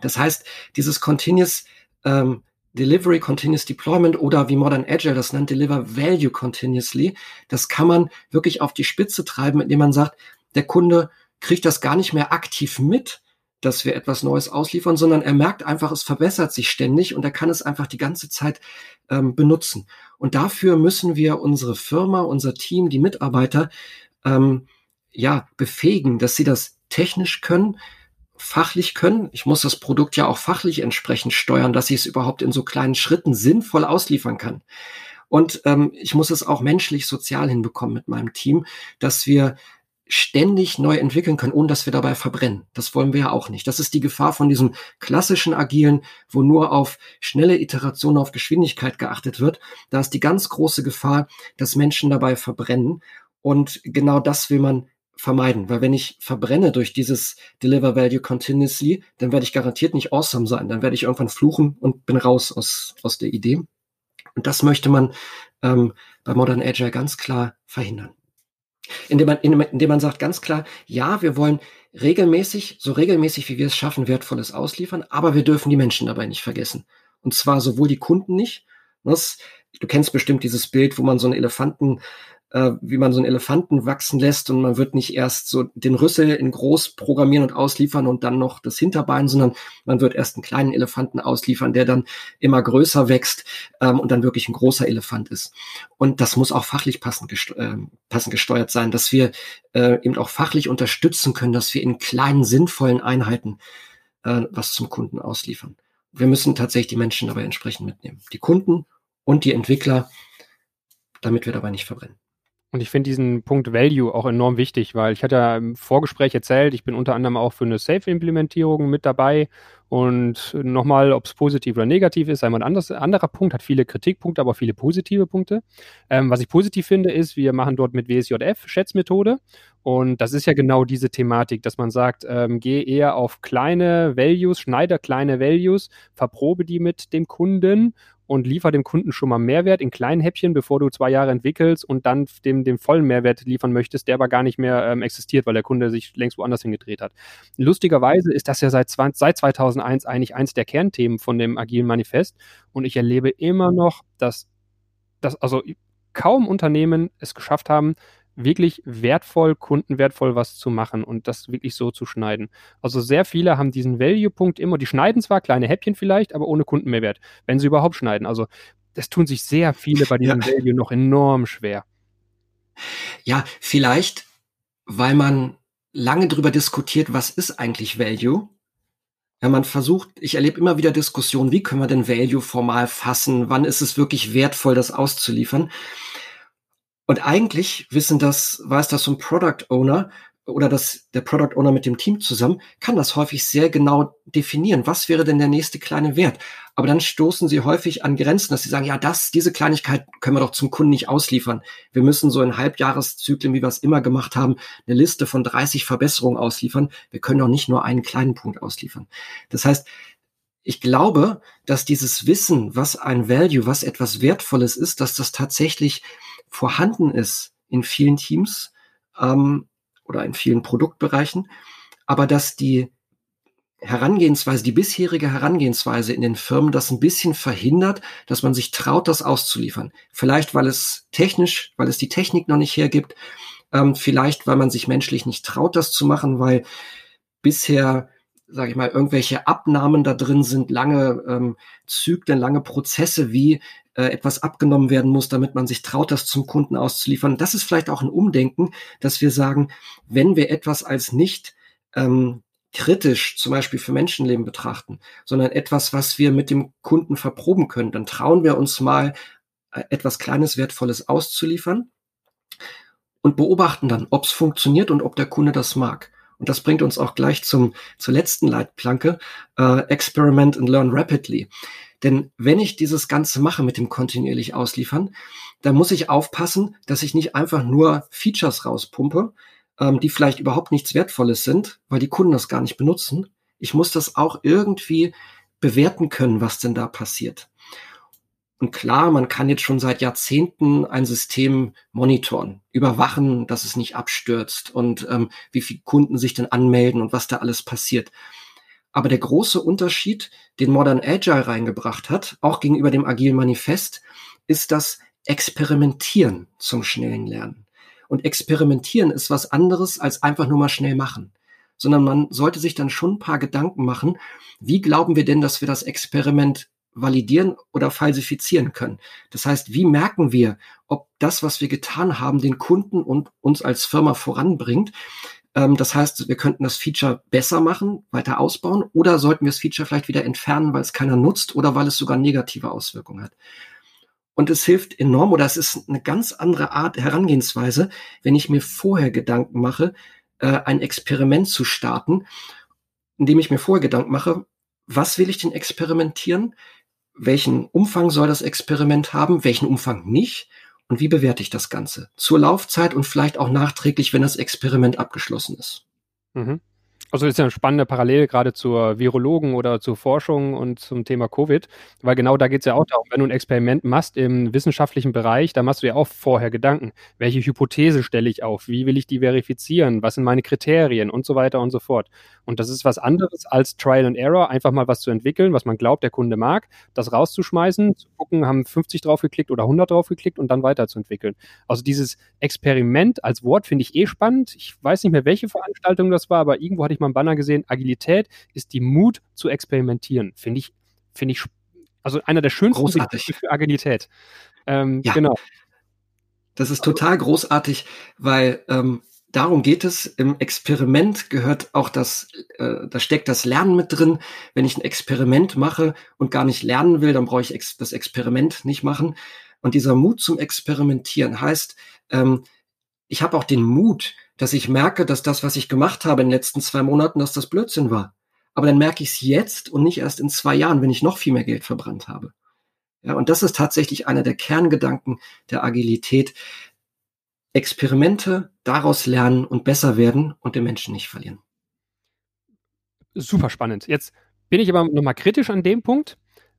Das heißt, dieses Continuous ähm, Delivery Continuous Deployment oder wie Modern Agile das nennt, Deliver Value Continuously, das kann man wirklich auf die Spitze treiben, indem man sagt, der Kunde kriegt das gar nicht mehr aktiv mit, dass wir etwas Neues ausliefern, sondern er merkt einfach, es verbessert sich ständig und er kann es einfach die ganze Zeit ähm, benutzen. Und dafür müssen wir unsere Firma, unser Team, die Mitarbeiter, ähm, ja, befähigen, dass sie das technisch können, fachlich können. Ich muss das Produkt ja auch fachlich entsprechend steuern, dass ich es überhaupt in so kleinen Schritten sinnvoll ausliefern kann. Und ähm, ich muss es auch menschlich, sozial hinbekommen mit meinem Team, dass wir ständig neu entwickeln können, ohne dass wir dabei verbrennen. Das wollen wir ja auch nicht. Das ist die Gefahr von diesem klassischen Agilen, wo nur auf schnelle Iteration, auf Geschwindigkeit geachtet wird. Da ist die ganz große Gefahr, dass Menschen dabei verbrennen. Und genau das will man vermeiden, weil wenn ich verbrenne durch dieses Deliver Value Continuously, dann werde ich garantiert nicht awesome sein. Dann werde ich irgendwann fluchen und bin raus aus, aus der Idee. Und das möchte man ähm, bei Modern Agile ganz klar verhindern. Indem man, indem man sagt ganz klar, ja, wir wollen regelmäßig, so regelmäßig wie wir es schaffen, wertvolles ausliefern, aber wir dürfen die Menschen dabei nicht vergessen. Und zwar sowohl die Kunden nicht. Das, du kennst bestimmt dieses Bild, wo man so einen Elefanten äh, wie man so einen Elefanten wachsen lässt und man wird nicht erst so den Rüssel in groß programmieren und ausliefern und dann noch das Hinterbein, sondern man wird erst einen kleinen Elefanten ausliefern, der dann immer größer wächst ähm, und dann wirklich ein großer Elefant ist. Und das muss auch fachlich passend, gest äh, passend gesteuert sein, dass wir äh, eben auch fachlich unterstützen können, dass wir in kleinen, sinnvollen Einheiten äh, was zum Kunden ausliefern. Wir müssen tatsächlich die Menschen dabei entsprechend mitnehmen. Die Kunden und die Entwickler, damit wir dabei nicht verbrennen.
Und ich finde diesen Punkt Value auch enorm wichtig, weil ich hatte ja im Vorgespräch erzählt, ich bin unter anderem auch für eine Safe-Implementierung mit dabei. Und nochmal, ob es positiv oder negativ ist, ein anderes, anderer Punkt, hat viele Kritikpunkte, aber viele positive Punkte. Ähm, was ich positiv finde, ist, wir machen dort mit WSJF Schätzmethode. Und das ist ja genau diese Thematik, dass man sagt, ähm, geh eher auf kleine Values, schneide kleine Values, verprobe die mit dem Kunden und liefer dem Kunden schon mal Mehrwert in kleinen Häppchen, bevor du zwei Jahre entwickelst und dann dem, dem vollen Mehrwert liefern möchtest, der aber gar nicht mehr ähm, existiert, weil der Kunde sich längst woanders hingedreht hat. Lustigerweise ist das ja seit, 20, seit 2001 eigentlich eins der Kernthemen von dem agilen Manifest und ich erlebe immer noch, dass, dass also kaum Unternehmen es geschafft haben, wirklich wertvoll, kundenwertvoll was zu machen und das wirklich so zu schneiden. Also sehr viele haben diesen Value-Punkt immer, die schneiden zwar kleine Häppchen vielleicht, aber ohne Kundenmehrwert, wenn sie überhaupt schneiden. Also das tun sich sehr viele bei diesem ja. Value noch enorm schwer.
Ja, vielleicht, weil man lange darüber diskutiert, was ist eigentlich Value? Ja, man versucht, ich erlebe immer wieder Diskussionen, wie können wir denn Value formal fassen? Wann ist es wirklich wertvoll, das auszuliefern? Und eigentlich wissen das, weiß das so ein Product Owner oder das, der Product Owner mit dem Team zusammen, kann das häufig sehr genau definieren. Was wäre denn der nächste kleine Wert? Aber dann stoßen sie häufig an Grenzen, dass sie sagen, ja, das, diese Kleinigkeit können wir doch zum Kunden nicht ausliefern. Wir müssen so in Halbjahreszyklen, wie wir es immer gemacht haben, eine Liste von 30 Verbesserungen ausliefern. Wir können doch nicht nur einen kleinen Punkt ausliefern. Das heißt, ich glaube, dass dieses Wissen, was ein Value, was etwas Wertvolles ist, dass das tatsächlich vorhanden ist in vielen Teams ähm, oder in vielen Produktbereichen, aber dass die Herangehensweise, die bisherige Herangehensweise in den Firmen das ein bisschen verhindert, dass man sich traut, das auszuliefern. Vielleicht, weil es technisch, weil es die Technik noch nicht hergibt, ähm, vielleicht, weil man sich menschlich nicht traut, das zu machen, weil bisher sage ich mal, irgendwelche Abnahmen da drin sind, lange ähm, Zyklen, lange Prozesse, wie äh, etwas abgenommen werden muss, damit man sich traut, das zum Kunden auszuliefern. Das ist vielleicht auch ein Umdenken, dass wir sagen, wenn wir etwas als nicht ähm, kritisch zum Beispiel für Menschenleben betrachten, sondern etwas, was wir mit dem Kunden verproben können, dann trauen wir uns mal äh, etwas Kleines, Wertvolles auszuliefern und beobachten dann, ob es funktioniert und ob der Kunde das mag. Und das bringt uns auch gleich zum, zur letzten Leitplanke, äh, Experiment and Learn Rapidly. Denn wenn ich dieses Ganze mache mit dem kontinuierlich ausliefern, dann muss ich aufpassen, dass ich nicht einfach nur Features rauspumpe, ähm, die vielleicht überhaupt nichts Wertvolles sind, weil die Kunden das gar nicht benutzen. Ich muss das auch irgendwie bewerten können, was denn da passiert. Und klar, man kann jetzt schon seit Jahrzehnten ein System monitoren, überwachen, dass es nicht abstürzt und ähm, wie viele Kunden sich denn anmelden und was da alles passiert. Aber der große Unterschied, den Modern Agile reingebracht hat, auch gegenüber dem Agilen Manifest, ist das Experimentieren zum schnellen Lernen. Und Experimentieren ist was anderes als einfach nur mal schnell machen, sondern man sollte sich dann schon ein paar Gedanken machen, wie glauben wir denn, dass wir das Experiment validieren oder falsifizieren können. Das heißt, wie merken wir, ob das, was wir getan haben, den Kunden und uns als Firma voranbringt? Ähm, das heißt, wir könnten das Feature besser machen, weiter ausbauen oder sollten wir das Feature vielleicht wieder entfernen, weil es keiner nutzt oder weil es sogar negative Auswirkungen hat. Und es hilft enorm oder es ist eine ganz andere Art Herangehensweise, wenn ich mir vorher Gedanken mache, äh, ein Experiment zu starten, indem ich mir vorher Gedanken mache, was will ich denn experimentieren? welchen Umfang soll das Experiment haben, welchen Umfang nicht und wie bewerte ich das Ganze? Zur Laufzeit und vielleicht auch nachträglich, wenn das Experiment abgeschlossen ist.
Mhm. Also ist ja eine spannende Parallele gerade zur Virologen oder zur Forschung und zum Thema Covid, weil genau da geht es ja auch darum, wenn du ein Experiment machst im wissenschaftlichen Bereich, da machst du ja auch vorher Gedanken. Welche Hypothese stelle ich auf? Wie will ich die verifizieren? Was sind meine Kriterien und so weiter und so fort. Und das ist was anderes als Trial and Error, einfach mal was zu entwickeln, was man glaubt, der Kunde mag, das rauszuschmeißen, zu gucken, haben 50 drauf geklickt oder 100 drauf geklickt und dann weiterzuentwickeln. Also dieses Experiment als Wort finde ich eh spannend. Ich weiß nicht mehr, welche Veranstaltung das war, aber irgendwo hatte ich mal einen Banner gesehen, Agilität ist die Mut zu experimentieren. Finde ich, finde ich, also einer der schönsten
Großartig.
für Agilität.
Ähm, ja. Genau. Das ist total großartig, weil ähm, darum geht es. Im Experiment gehört auch das, äh, da steckt das Lernen mit drin. Wenn ich ein Experiment mache und gar nicht lernen will, dann brauche ich ex das Experiment nicht machen. Und dieser Mut zum Experimentieren heißt, ähm, ich habe auch den Mut, dass ich merke, dass das, was ich gemacht habe in den letzten zwei Monaten, dass das Blödsinn war. Aber dann merke ich es jetzt und nicht erst in zwei Jahren, wenn ich noch viel mehr Geld verbrannt habe. Ja, und das ist tatsächlich einer der Kerngedanken der Agilität. Experimente, daraus lernen und besser werden und den Menschen nicht verlieren.
Super spannend. Jetzt bin ich aber nochmal kritisch an dem Punkt.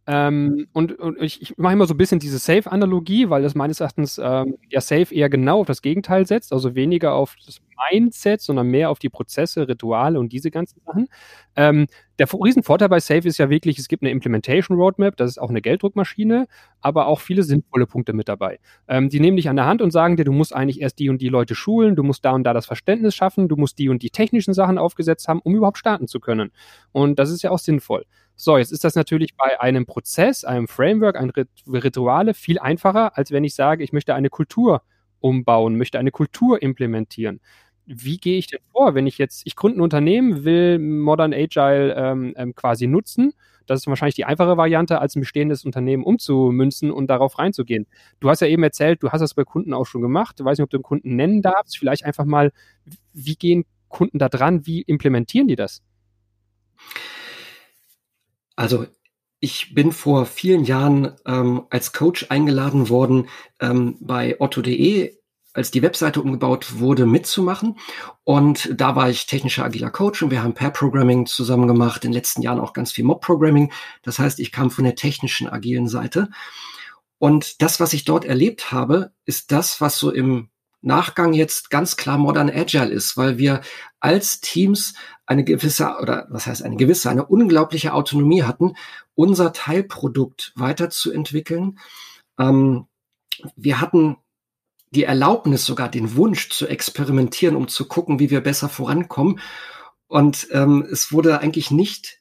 Ähm, und, und, ich, ich mache immer so ein bisschen diese Safe-Analogie, weil das meines Erachtens ähm, ja Safe eher genau auf das Gegenteil setzt, also weniger auf das Mindset, sondern mehr auf die Prozesse, Rituale und diese ganzen Sachen. Ähm, der Riesenvorteil bei Safe ist ja wirklich, es gibt eine Implementation Roadmap, das ist auch eine Gelddruckmaschine, aber auch viele sinnvolle Punkte mit dabei. Ähm, die nehmen dich an der Hand und sagen dir, du musst eigentlich erst die und die Leute schulen, du musst da und da das Verständnis schaffen, du musst die und die technischen Sachen aufgesetzt haben, um überhaupt starten zu können. Und das ist ja auch sinnvoll. So, jetzt ist das natürlich bei einem Prozess, einem Framework, ein Rituale viel einfacher, als wenn ich sage, ich möchte eine Kultur umbauen, möchte eine Kultur implementieren. Wie gehe ich denn vor, wenn ich jetzt, ich gründe ein Unternehmen, will Modern Agile ähm, ähm, quasi nutzen? Das ist wahrscheinlich die einfache Variante, als ein bestehendes Unternehmen umzumünzen und darauf reinzugehen. Du hast ja eben erzählt, du hast das bei Kunden auch schon gemacht. Ich weiß nicht, ob du den Kunden nennen darfst. Vielleicht einfach mal, wie gehen Kunden da dran? Wie implementieren die das?
Also ich bin vor vielen Jahren ähm, als Coach eingeladen worden ähm, bei otto.de, als die Webseite umgebaut wurde, mitzumachen. Und da war ich technischer agiler Coach und wir haben Pair-Programming zusammen gemacht, in den letzten Jahren auch ganz viel Mob-Programming. Das heißt, ich kam von der technischen agilen Seite. Und das, was ich dort erlebt habe, ist das, was so im Nachgang jetzt ganz klar Modern Agile ist, weil wir als Teams eine gewisse, oder was heißt eine gewisse, eine unglaubliche Autonomie hatten, unser Teilprodukt weiterzuentwickeln. Ähm, wir hatten die Erlaubnis, sogar den Wunsch zu experimentieren, um zu gucken, wie wir besser vorankommen. Und ähm, es wurde eigentlich nicht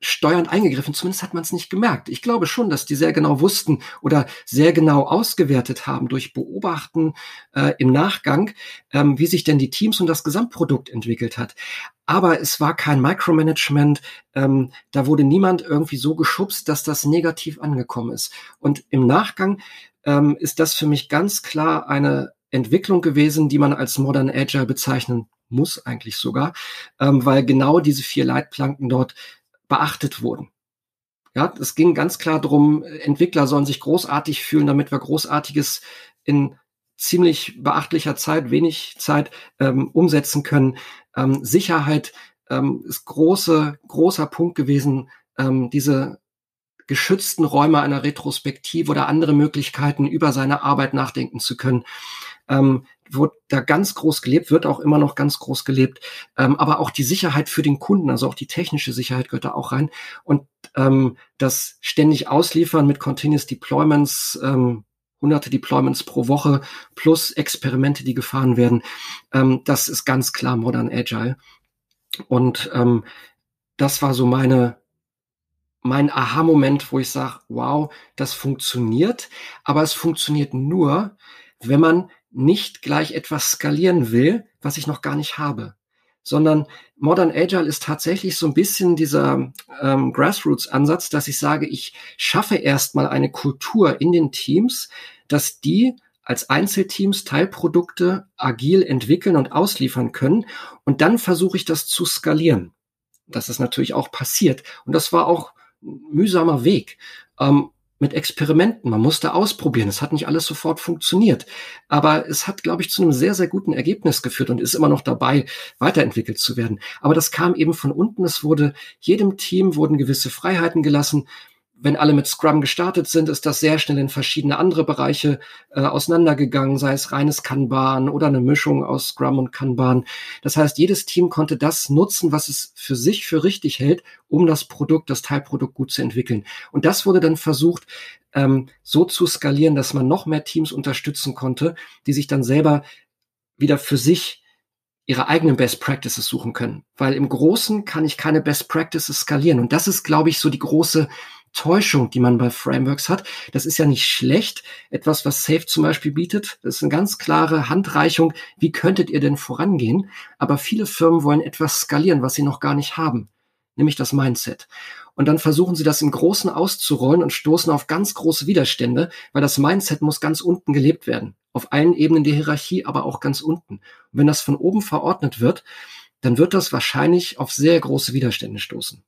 steuernd eingegriffen. Zumindest hat man es nicht gemerkt. Ich glaube schon, dass die sehr genau wussten oder sehr genau ausgewertet haben durch Beobachten äh, im Nachgang, ähm, wie sich denn die Teams und das Gesamtprodukt entwickelt hat. Aber es war kein Micromanagement. Ähm, da wurde niemand irgendwie so geschubst, dass das negativ angekommen ist. Und im Nachgang ähm, ist das für mich ganz klar eine Entwicklung gewesen, die man als Modern Agile bezeichnen muss eigentlich sogar, ähm, weil genau diese vier Leitplanken dort beachtet wurden. Ja, es ging ganz klar darum, Entwickler sollen sich großartig fühlen, damit wir Großartiges in ziemlich beachtlicher Zeit, wenig Zeit ähm, umsetzen können. Ähm, Sicherheit ähm, ist große, großer Punkt gewesen, ähm, diese geschützten Räume einer Retrospektive oder andere Möglichkeiten über seine Arbeit nachdenken zu können. Ähm, wird da ganz groß gelebt, wird auch immer noch ganz groß gelebt. Ähm, aber auch die Sicherheit für den Kunden, also auch die technische Sicherheit gehört da auch rein. Und ähm, das ständig Ausliefern mit Continuous Deployments, ähm, hunderte Deployments pro Woche plus Experimente, die gefahren werden, ähm, das ist ganz klar Modern Agile. Und ähm, das war so meine mein Aha-Moment, wo ich sage, wow, das funktioniert, aber es funktioniert nur, wenn man nicht gleich etwas skalieren will, was ich noch gar nicht habe, sondern Modern Agile ist tatsächlich so ein bisschen dieser ähm, Grassroots-Ansatz, dass ich sage, ich schaffe erstmal eine Kultur in den Teams, dass die als Einzelteams Teilprodukte agil entwickeln und ausliefern können. Und dann versuche ich das zu skalieren. Das ist natürlich auch passiert. Und das war auch ein mühsamer Weg. Ähm, mit Experimenten. Man musste ausprobieren. Es hat nicht alles sofort funktioniert. Aber es hat, glaube ich, zu einem sehr, sehr guten Ergebnis geführt und ist immer noch dabei, weiterentwickelt zu werden. Aber das kam eben von unten. Es wurde, jedem Team wurden gewisse Freiheiten gelassen wenn alle mit Scrum gestartet sind, ist das sehr schnell in verschiedene andere Bereiche äh, auseinandergegangen, sei es reines Kanban oder eine Mischung aus Scrum und Kanban. Das heißt, jedes Team konnte das nutzen, was es für sich für richtig hält, um das Produkt, das Teilprodukt gut zu entwickeln. Und das wurde dann versucht, ähm, so zu skalieren, dass man noch mehr Teams unterstützen konnte, die sich dann selber wieder für sich ihre eigenen Best Practices suchen können. Weil im Großen kann ich keine Best Practices skalieren. Und das ist, glaube ich, so die große Täuschung, die man bei Frameworks hat. Das ist ja nicht schlecht. Etwas, was Safe zum Beispiel bietet, das ist eine ganz klare Handreichung. Wie könntet ihr denn vorangehen? Aber viele Firmen wollen etwas skalieren, was sie noch gar nicht haben, nämlich das Mindset. Und dann versuchen sie das im Großen auszurollen und stoßen auf ganz große Widerstände, weil das Mindset muss ganz unten gelebt werden. Auf allen Ebenen der Hierarchie, aber auch ganz unten. Und wenn das von oben verordnet wird, dann wird das wahrscheinlich auf sehr große Widerstände stoßen.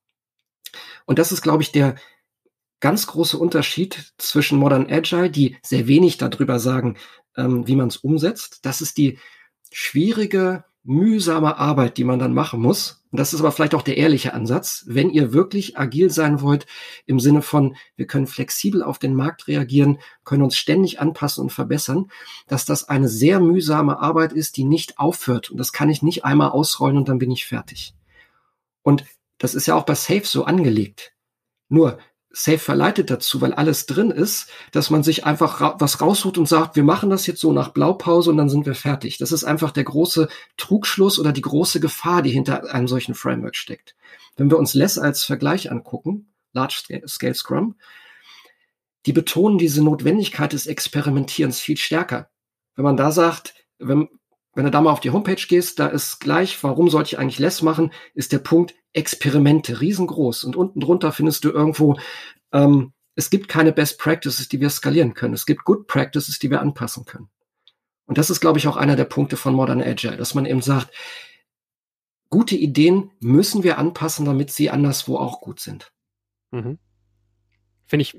Und das ist, glaube ich, der, ganz große Unterschied zwischen Modern Agile, die sehr wenig darüber sagen, ähm, wie man es umsetzt. Das ist die schwierige, mühsame Arbeit, die man dann machen muss. Und das ist aber vielleicht auch der ehrliche Ansatz. Wenn ihr wirklich agil sein wollt, im Sinne von, wir können flexibel auf den Markt reagieren, können uns ständig anpassen und verbessern, dass das eine sehr mühsame Arbeit ist, die nicht aufhört. Und das kann ich nicht einmal ausrollen und dann bin ich fertig. Und das ist ja auch bei Safe so angelegt. Nur, Safe verleitet dazu, weil alles drin ist, dass man sich einfach ra was raussucht und sagt, wir machen das jetzt so nach Blaupause und dann sind wir fertig. Das ist einfach der große Trugschluss oder die große Gefahr, die hinter einem solchen Framework steckt. Wenn wir uns Less als Vergleich angucken, Large Scale Scrum, die betonen diese Notwendigkeit des Experimentierens viel stärker. Wenn man da sagt, wenn, wenn du da mal auf die Homepage gehst, da ist gleich, warum sollte ich eigentlich Less machen, ist der Punkt Experimente, riesengroß. Und unten drunter findest du irgendwo, ähm, es gibt keine Best Practices, die wir skalieren können. Es gibt Good Practices, die wir anpassen können. Und das ist, glaube ich, auch einer der Punkte von Modern Agile, dass man eben sagt, gute Ideen müssen wir anpassen, damit sie anderswo auch gut sind.
Mhm. Finde ich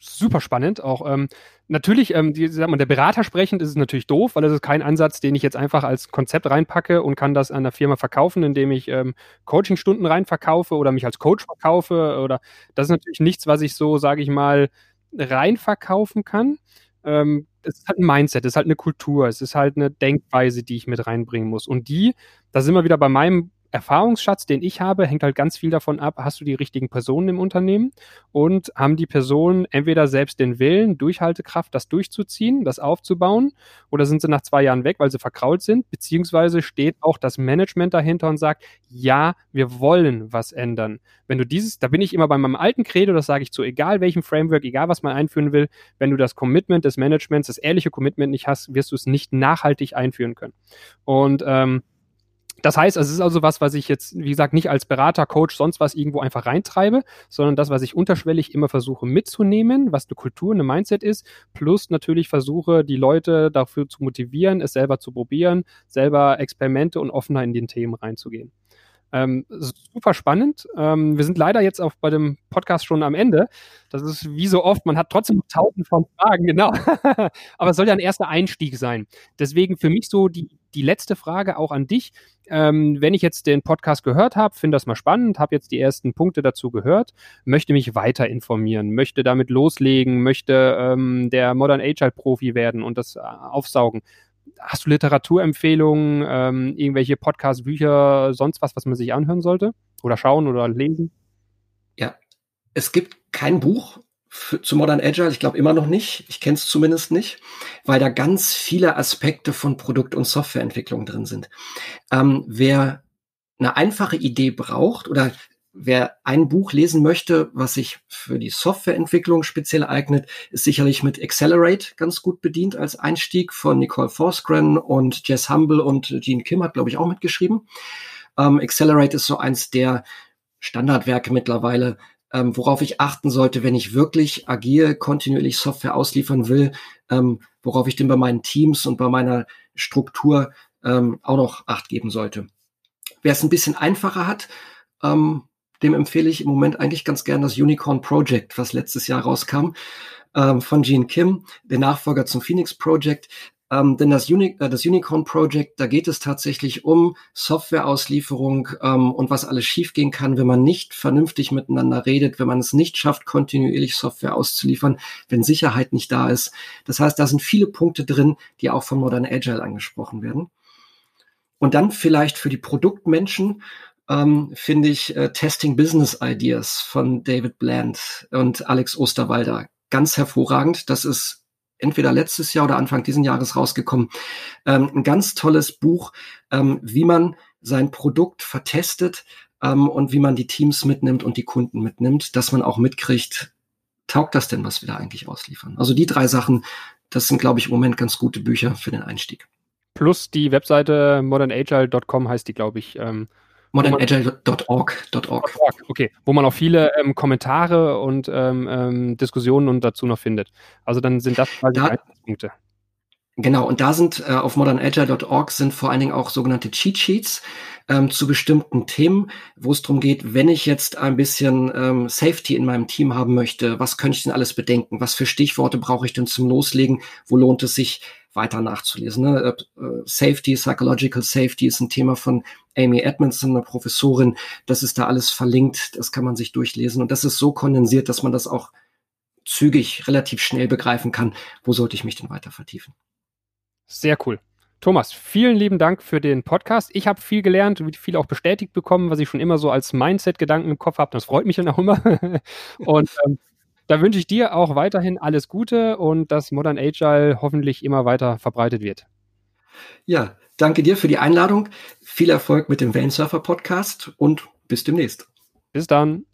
super spannend. Auch ähm, natürlich, ähm, die, sagt man, der Berater sprechend ist es natürlich doof, weil das ist kein Ansatz, den ich jetzt einfach als Konzept reinpacke und kann das an der Firma verkaufen, indem ich ähm, Coachingstunden reinverkaufe oder mich als Coach verkaufe. Oder das ist natürlich nichts, was ich so, sage ich mal, reinverkaufen kann. Ähm, es ist halt ein Mindset, es ist halt eine Kultur, es ist halt eine Denkweise, die ich mit reinbringen muss. Und die, da sind wir wieder bei meinem Erfahrungsschatz, den ich habe, hängt halt ganz viel davon ab, hast du die richtigen Personen im Unternehmen und haben die Personen entweder selbst den Willen, Durchhaltekraft, das durchzuziehen, das aufzubauen, oder sind sie nach zwei Jahren weg, weil sie verkrault sind, beziehungsweise steht auch das Management dahinter und sagt, ja, wir wollen was ändern. Wenn du dieses, da bin ich immer bei meinem alten Credo, das sage ich zu egal welchem Framework, egal was man einführen will, wenn du das Commitment des Managements, das ehrliche Commitment nicht hast, wirst du es nicht nachhaltig einführen können. Und ähm, das heißt, es ist also was, was ich jetzt, wie gesagt, nicht als Berater, Coach, sonst was irgendwo einfach reintreibe, sondern das, was ich unterschwellig immer versuche mitzunehmen, was eine Kultur, eine Mindset ist, plus natürlich versuche, die Leute dafür zu motivieren, es selber zu probieren, selber Experimente und offener in den Themen reinzugehen. Ähm, super spannend. Ähm, wir sind leider jetzt auch bei dem Podcast schon am Ende. Das ist wie so oft, man hat trotzdem tausend von Fragen, genau. Aber es soll ja ein erster Einstieg sein. Deswegen für mich so die, die letzte Frage auch an dich. Ähm, wenn ich jetzt den Podcast gehört habe, finde das mal spannend, habe jetzt die ersten Punkte dazu gehört, möchte mich weiter informieren, möchte damit loslegen, möchte ähm, der Modern Agile Profi werden und das äh, aufsaugen hast du Literaturempfehlungen, ähm, irgendwelche Podcasts, Bücher, sonst was, was man sich anhören sollte? Oder schauen oder lesen?
Ja, es gibt kein Buch für, zu Modern Agile, ich glaube immer noch nicht, ich kenne es zumindest nicht, weil da ganz viele Aspekte von Produkt- und Softwareentwicklung drin sind. Ähm, wer eine einfache Idee braucht oder wer ein Buch lesen möchte, was sich für die Softwareentwicklung speziell eignet, ist sicherlich mit Accelerate ganz gut bedient als Einstieg von Nicole Forsgren und Jess Humble und Gene Kim hat, glaube ich, auch mitgeschrieben. Ähm, Accelerate ist so eins der Standardwerke mittlerweile, ähm, worauf ich achten sollte, wenn ich wirklich agil, kontinuierlich Software ausliefern will, ähm, worauf ich denn bei meinen Teams und bei meiner Struktur ähm, auch noch Acht geben sollte. Wer es ein bisschen einfacher hat, ähm, dem empfehle ich im Moment eigentlich ganz gern das Unicorn Project, was letztes Jahr rauskam, ähm, von Gene Kim, der Nachfolger zum Phoenix Project. Ähm, denn das, Uni äh, das Unicorn Project, da geht es tatsächlich um Softwareauslieferung ähm, und was alles schiefgehen kann, wenn man nicht vernünftig miteinander redet, wenn man es nicht schafft, kontinuierlich Software auszuliefern, wenn Sicherheit nicht da ist. Das heißt, da sind viele Punkte drin, die auch von Modern Agile angesprochen werden. Und dann vielleicht für die Produktmenschen ähm, finde ich äh, Testing Business Ideas von David Bland und Alex Osterwalder ganz hervorragend. Das ist entweder letztes Jahr oder Anfang diesen Jahres rausgekommen. Ähm, ein ganz tolles Buch, ähm, wie man sein Produkt vertestet ähm, und wie man die Teams mitnimmt und die Kunden mitnimmt, dass man auch mitkriegt, taugt das denn, was wir da eigentlich ausliefern? Also die drei Sachen, das sind, glaube ich, im Moment ganz gute Bücher für den Einstieg.
Plus die Webseite modernagile.com heißt die, glaube ich.
Modernagile.org.
Okay, wo man auch viele ähm, Kommentare und ähm, ähm, Diskussionen und dazu noch findet. Also dann sind das quasi
da, Punkte. Genau, und da sind äh, auf modernagile.org sind vor allen Dingen auch sogenannte Cheat Sheets ähm, zu bestimmten Themen, wo es darum geht, wenn ich jetzt ein bisschen ähm, Safety in meinem Team haben möchte, was könnte ich denn alles bedenken? Was für Stichworte brauche ich denn zum Loslegen? Wo lohnt es sich, weiter nachzulesen? Ne? Äh, äh Safety, Psychological Safety ist ein Thema von Amy Edmondson, eine Professorin. Das ist da alles verlinkt, das kann man sich durchlesen. Und das ist so kondensiert, dass man das auch zügig, relativ schnell begreifen kann. Wo sollte ich mich denn weiter vertiefen?
Sehr cool. Thomas, vielen lieben Dank für den Podcast. Ich habe viel gelernt, viel auch bestätigt bekommen, was ich schon immer so als Mindset-Gedanken im Kopf habe. Das freut mich dann auch immer. und ähm, da wünsche ich dir auch weiterhin alles Gute und dass Modern Agile hoffentlich immer weiter verbreitet wird.
Ja, danke dir für die Einladung. Viel Erfolg mit dem Wellensurfer Podcast und bis demnächst.
Bis dann.